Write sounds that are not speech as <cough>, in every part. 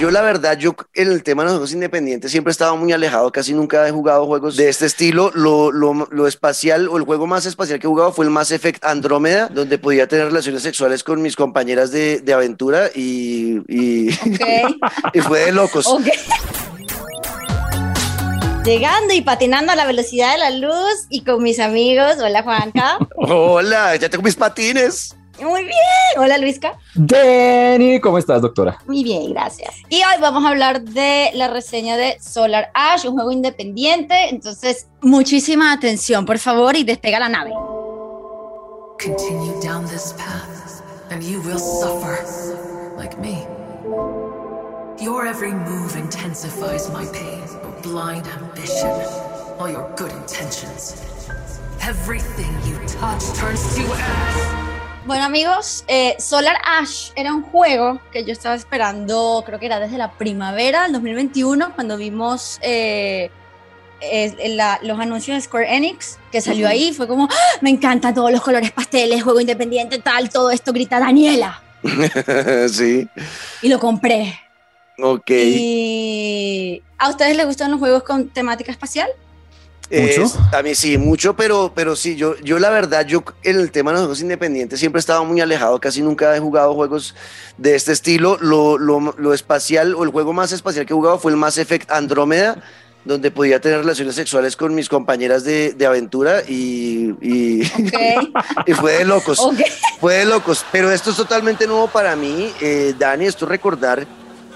yo la verdad, yo en el tema de los juegos independientes siempre he estado muy alejado, casi nunca he jugado juegos de este estilo. Lo, lo, lo espacial o el juego más espacial que he jugado fue el Mass Effect Andrómeda, donde podía tener relaciones sexuales con mis compañeras de, de aventura y, y, <laughs> fue de locos. Llegando y patinando a la velocidad de la luz y con mis amigos. Hola, Juanca. <laughs> Hola, ya tengo mis patines. Muy bien. Hola, Luisca. Denny, ¿cómo estás, doctora? Muy bien, gracias. Y hoy vamos a hablar de la reseña de Solar Ash, un juego independiente. Entonces, muchísima atención, por favor, y despega la nave. Continue down this path, and you will suffer, like me. Your every move intensifies my pain, your blind ambition, all your good intentions. Everything you touch turns to ash. Bueno amigos, eh, Solar Ash era un juego que yo estaba esperando, creo que era desde la primavera del 2021, cuando vimos eh, eh, la- los anuncios de Square Enix, que salió ahí, fue como, ¡Ah! me encantan todos los colores pasteles, juego independiente, tal, todo esto grita Daniela. <laughs> sí, Y lo compré. ok. Y ¿A ustedes les gustan los juegos con temática espacial? ¿Mucho? Es- a mí sí, mucho, pero, pero sí, yo, yo la verdad, yo en el tema de los juegos independientes siempre he estado muy alejado, casi nunca he jugado juegos de este estilo. Lo, lo, lo espacial o el juego más espacial que he jugado fue el Mass Effect Andrómeda, donde podía tener relaciones sexuales con mis compañeras de, de aventura y, y, Ok. <laughs> y fue de locos. ok. Fue de locos, pero esto es totalmente nuevo para mí. Eh, Dani, esto recordar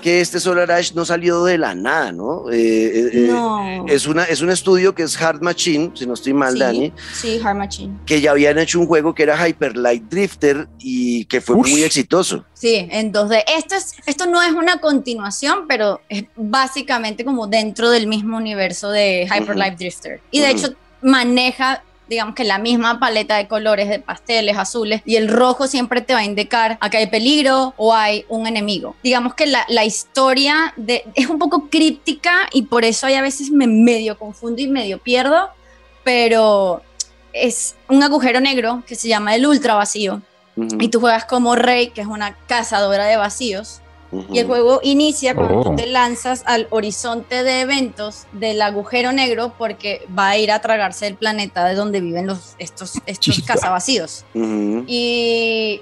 que este Solar Ash no salió de la nada, ¿no? Eh, eh, eh, No. es, una, es un estudio que es Hard Machine, si no estoy mal, sí, Dani, Sí, Hard Machine. que ya habían hecho un juego que era Hyper Light Drifter y que fue muy exitoso. Sí, en 2D. Esto, es, esto no es una continuación, pero es básicamente como dentro del mismo universo de Hyper. Light Drifter. Y de hecho maneja, digamos que la misma paleta de colores, de pasteles, azules, y el rojo siempre te va a indicar a que hay peligro o hay un enemigo. Digamos que la, la historia de, es un poco críptica y por eso hay a veces me medio confundo y medio pierdo, pero es un agujero negro que se llama el ultra vacío y tú juegas como Rey, que es una cazadora de vacíos. Y el juego inicia cuando Oh. tú te lanzas al horizonte de eventos del agujero negro porque va a ir a tragarse el planeta de donde viven los, estos, <laughs> estos cazavacíos. Y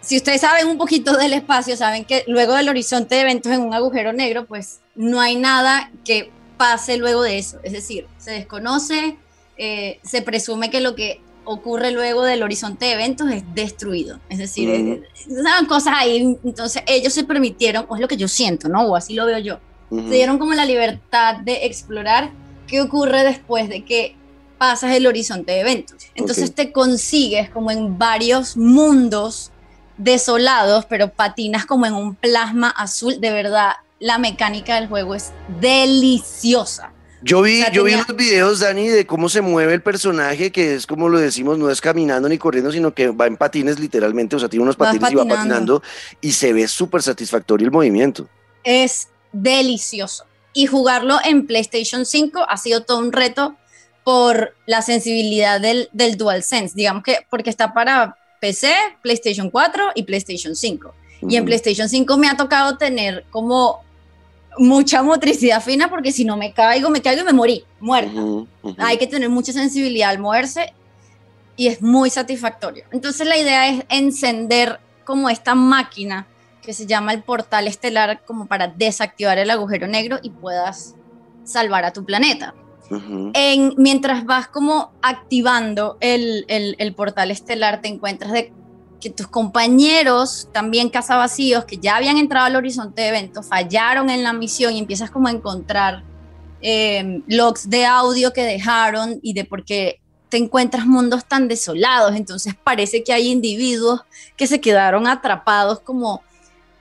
si ustedes saben un poquito del espacio, saben que luego del horizonte de eventos en un agujero negro, pues no hay nada que pase luego de eso. Es decir, se desconoce, eh, se presume que lo que ocurre luego del horizonte de eventos es destruido. Es decir, eh, estaban cosas ahí. Entonces ellos se permitieron, o es lo que yo siento, ¿no? O así lo veo yo. Ujú. Se dieron como la libertad de explorar qué ocurre después de que pasas el horizonte de eventos. Entonces Ok. te consigues como en varios mundos desolados, pero patinas como en un plasma azul. De verdad, la mecánica del juego es deliciosa. Yo vi, O sea, yo vi unos videos, Dani, de cómo se mueve el personaje, que es como lo decimos, no es caminando ni corriendo, sino que va en patines literalmente, o sea, tiene unos patines y va patinando. y se ve súper satisfactorio el movimiento. Es delicioso. Y jugarlo en PlayStation 5 ha sido todo un reto por la sensibilidad del, del DualSense, digamos que porque está para PC, PlayStation 4 y PlayStation 5. Y en. PlayStation 5 me ha tocado tener como mucha motricidad fina porque si no me caigo, me caigo y me morí, muerta. Hay que tener mucha sensibilidad al moverse y es muy satisfactorio. Entonces la idea es encender como esta máquina que se llama el portal estelar como para desactivar el agujero negro y puedas salvar a tu planeta. En, mientras vas como activando el, el- el portal estelar, te encuentras de que tus compañeros, también cazavacíos, que ya habían entrado al horizonte de eventos, fallaron en la misión y empiezas como a encontrar eh, logs de audio que dejaron y de por qué te encuentras mundos tan desolados. Entonces parece que hay individuos que se quedaron atrapados como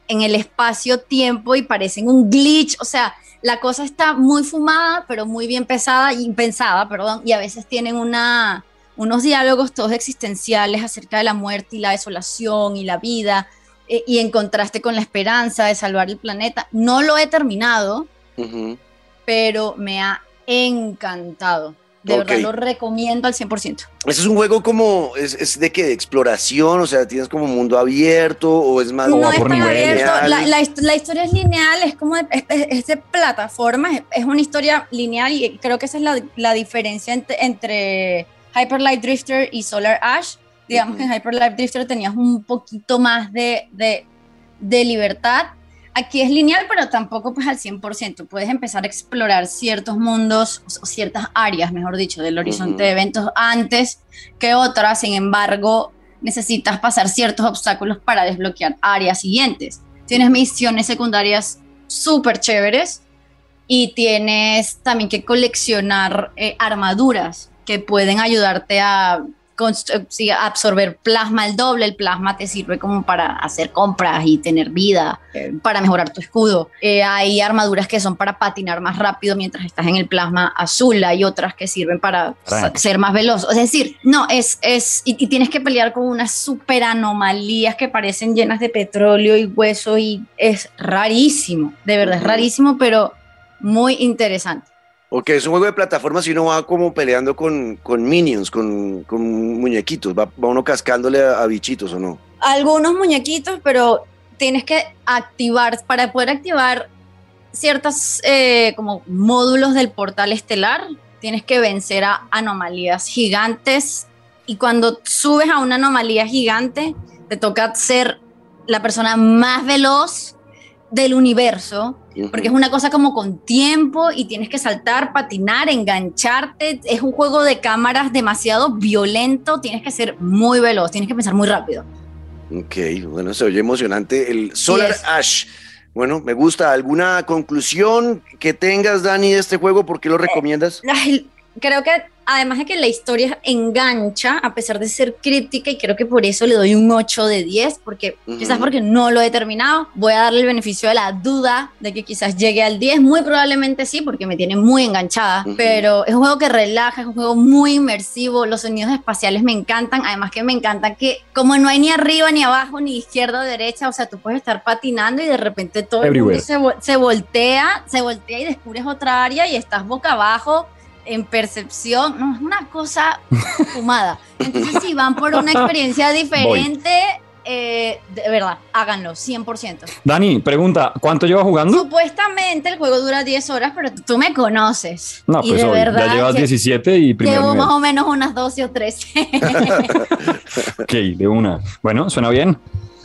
en el espacio-tiempo y parecen un glitch. O sea, la cosa está muy fumada, pero muy bien pesada y pensada, perdón, y a veces tienen una, unos diálogos todos existenciales acerca de la muerte y la desolación y la vida, eh, y en contraste con la esperanza de salvar el planeta. No lo he terminado, Ujú. pero me ha encantado. De Ok. verdad lo recomiendo al 100%. ¿Ese es un juego como, es, es de qué, de exploración? O sea, ¿tienes como mundo abierto o es más No, va es por niveles. abierto. La, la la historia es lineal, es como de, es, es- es de plataformas, es, es una historia lineal y creo que esa es la, la diferencia entre, entre Hyper Light Drifter y Solar Ash. Digamos que en Hyper Light Drifter tenías un poquito más de, de, de libertad. Aquí es lineal, pero tampoco pues al 100%. Puedes empezar a explorar ciertos mundos o ciertas áreas, mejor dicho, del horizonte de eventos antes que otras. Sin embargo, necesitas pasar ciertos obstáculos para desbloquear áreas siguientes. Tienes misiones secundarias súper chéveres y tienes también que coleccionar eh, armaduras que pueden ayudarte a, eh, sí, a absorber plasma el doble. El plasma te sirve como para hacer compras y tener vida, para mejorar tu escudo. Eh, hay armaduras que son para patinar más rápido mientras estás en el plasma azul. Hay otras que sirven para ser más veloz. Es decir, no, es, es y, y tienes que pelear con unas super anomalías que parecen llenas de petróleo y hueso y es rarísimo, de verdad es rarísimo, pero muy interesante. Ok, es un juego de plataformas y uno va como peleando con, con minions, con, con muñequitos. Va, va uno cascándole a, a bichitos o no. Algunos muñequitos, pero tienes que activar, para poder activar ciertas eh, como módulos del portal estelar, tienes que vencer a anomalías gigantes y cuando subes a una anomalía gigante, te toca ser la persona más veloz del universo porque es una cosa como con tiempo y tienes que saltar, patinar, engancharte. Es un juego de cámaras demasiado violento, tienes que ser muy veloz, tienes que pensar muy rápido. Ok, bueno, se oye emocionante. El Solar Yes. Ash. Bueno, me gusta. ¿Alguna conclusión que tengas, Dani, de este juego? ¿Por qué lo recomiendas? Ay, Creo que además de que la historia engancha, a pesar de ser crítica, y creo que por eso le doy un 8 de 10, porque Ujú. quizás porque no lo he terminado, voy a darle el beneficio de la duda de que quizás llegue al 10, muy probablemente sí, porque me tiene muy enganchada, Ujú. pero es un juego que relaja, es un juego muy inmersivo, los sonidos espaciales me encantan, además que me encanta que como no hay ni arriba, ni abajo, ni izquierda o derecha, o sea, tú puedes estar patinando y de repente todo el mundo se, se voltea, se voltea y descubres otra área y estás boca abajo en percepción, no, es una cosa fumada. Entonces, si van por una experiencia diferente, eh, de verdad, háganlo, 100%. Dani, pregunta, ¿cuánto lleva jugando? Supuestamente el juego dura 10 horas, pero tú me conoces. No, y pues de hoy, verdad ya llevas que 17 y primero llevo nivel. más o menos unas 12 o 13. <laughs> Ok, de una. Bueno, suena bien.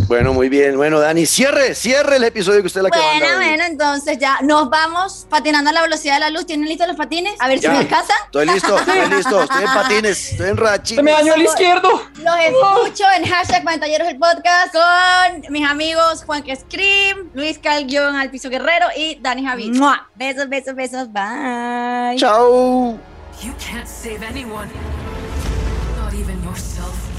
Bueno, muy bien. Bueno, Dani, cierre, cierre el episodio que usted la que bueno, Dani. bueno, entonces ya nos vamos patinando a la velocidad de la luz. ¿Tienen listos los patines? A ver Ya. si me alcanzan. Estoy listo, <laughs> estoy listo. Estoy en patines, estoy en rachines. ¡Se me dañó el izquierdo! Los escucho en hashtag Pantalleros el podcast con mis amigos Juan que Scream, Luis Calguión al piso guerrero y Dani Javi. ¡Mua! Besos, besos, besos. Bye. Chao. You can't save anyone. Not even yourself.